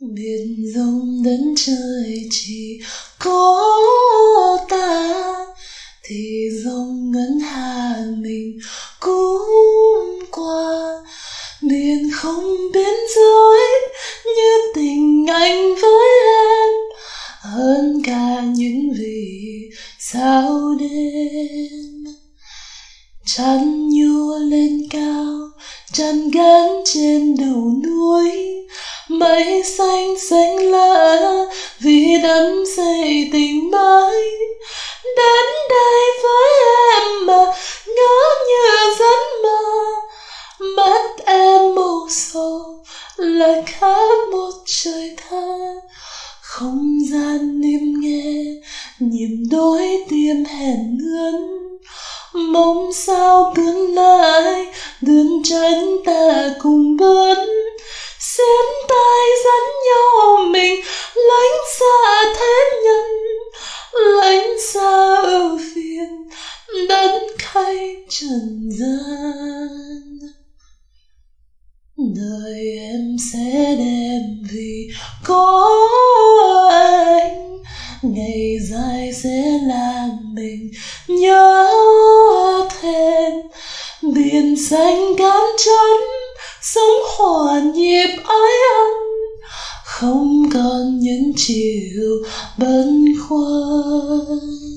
biển rộng đất trời chỉ có ta, thì dòng ngân hà mình cũng qua. Biển không biên giới như tình anh với em, hơn cả những vì sao đêm. Chăn nhua lên cao tràn gắn trên đầu núi mây xanh xanh lá, vì đắm say tình mãi. Đến đây với em mà, ngỡ như giấc mơ. Mắt em màu sầu là khát một trời thơ không gian im nghe nhịp đôi tim hẹn ước mong sao tương lai, đường tránh ta cùng bước. Gian. Đời em sẽ đem vì có anh. Ngày dài sẽ làm mình nhớ thêm. Biển xanh cán chắn sống hòa nhịp ái ân. Không còn những chiều băn khoăn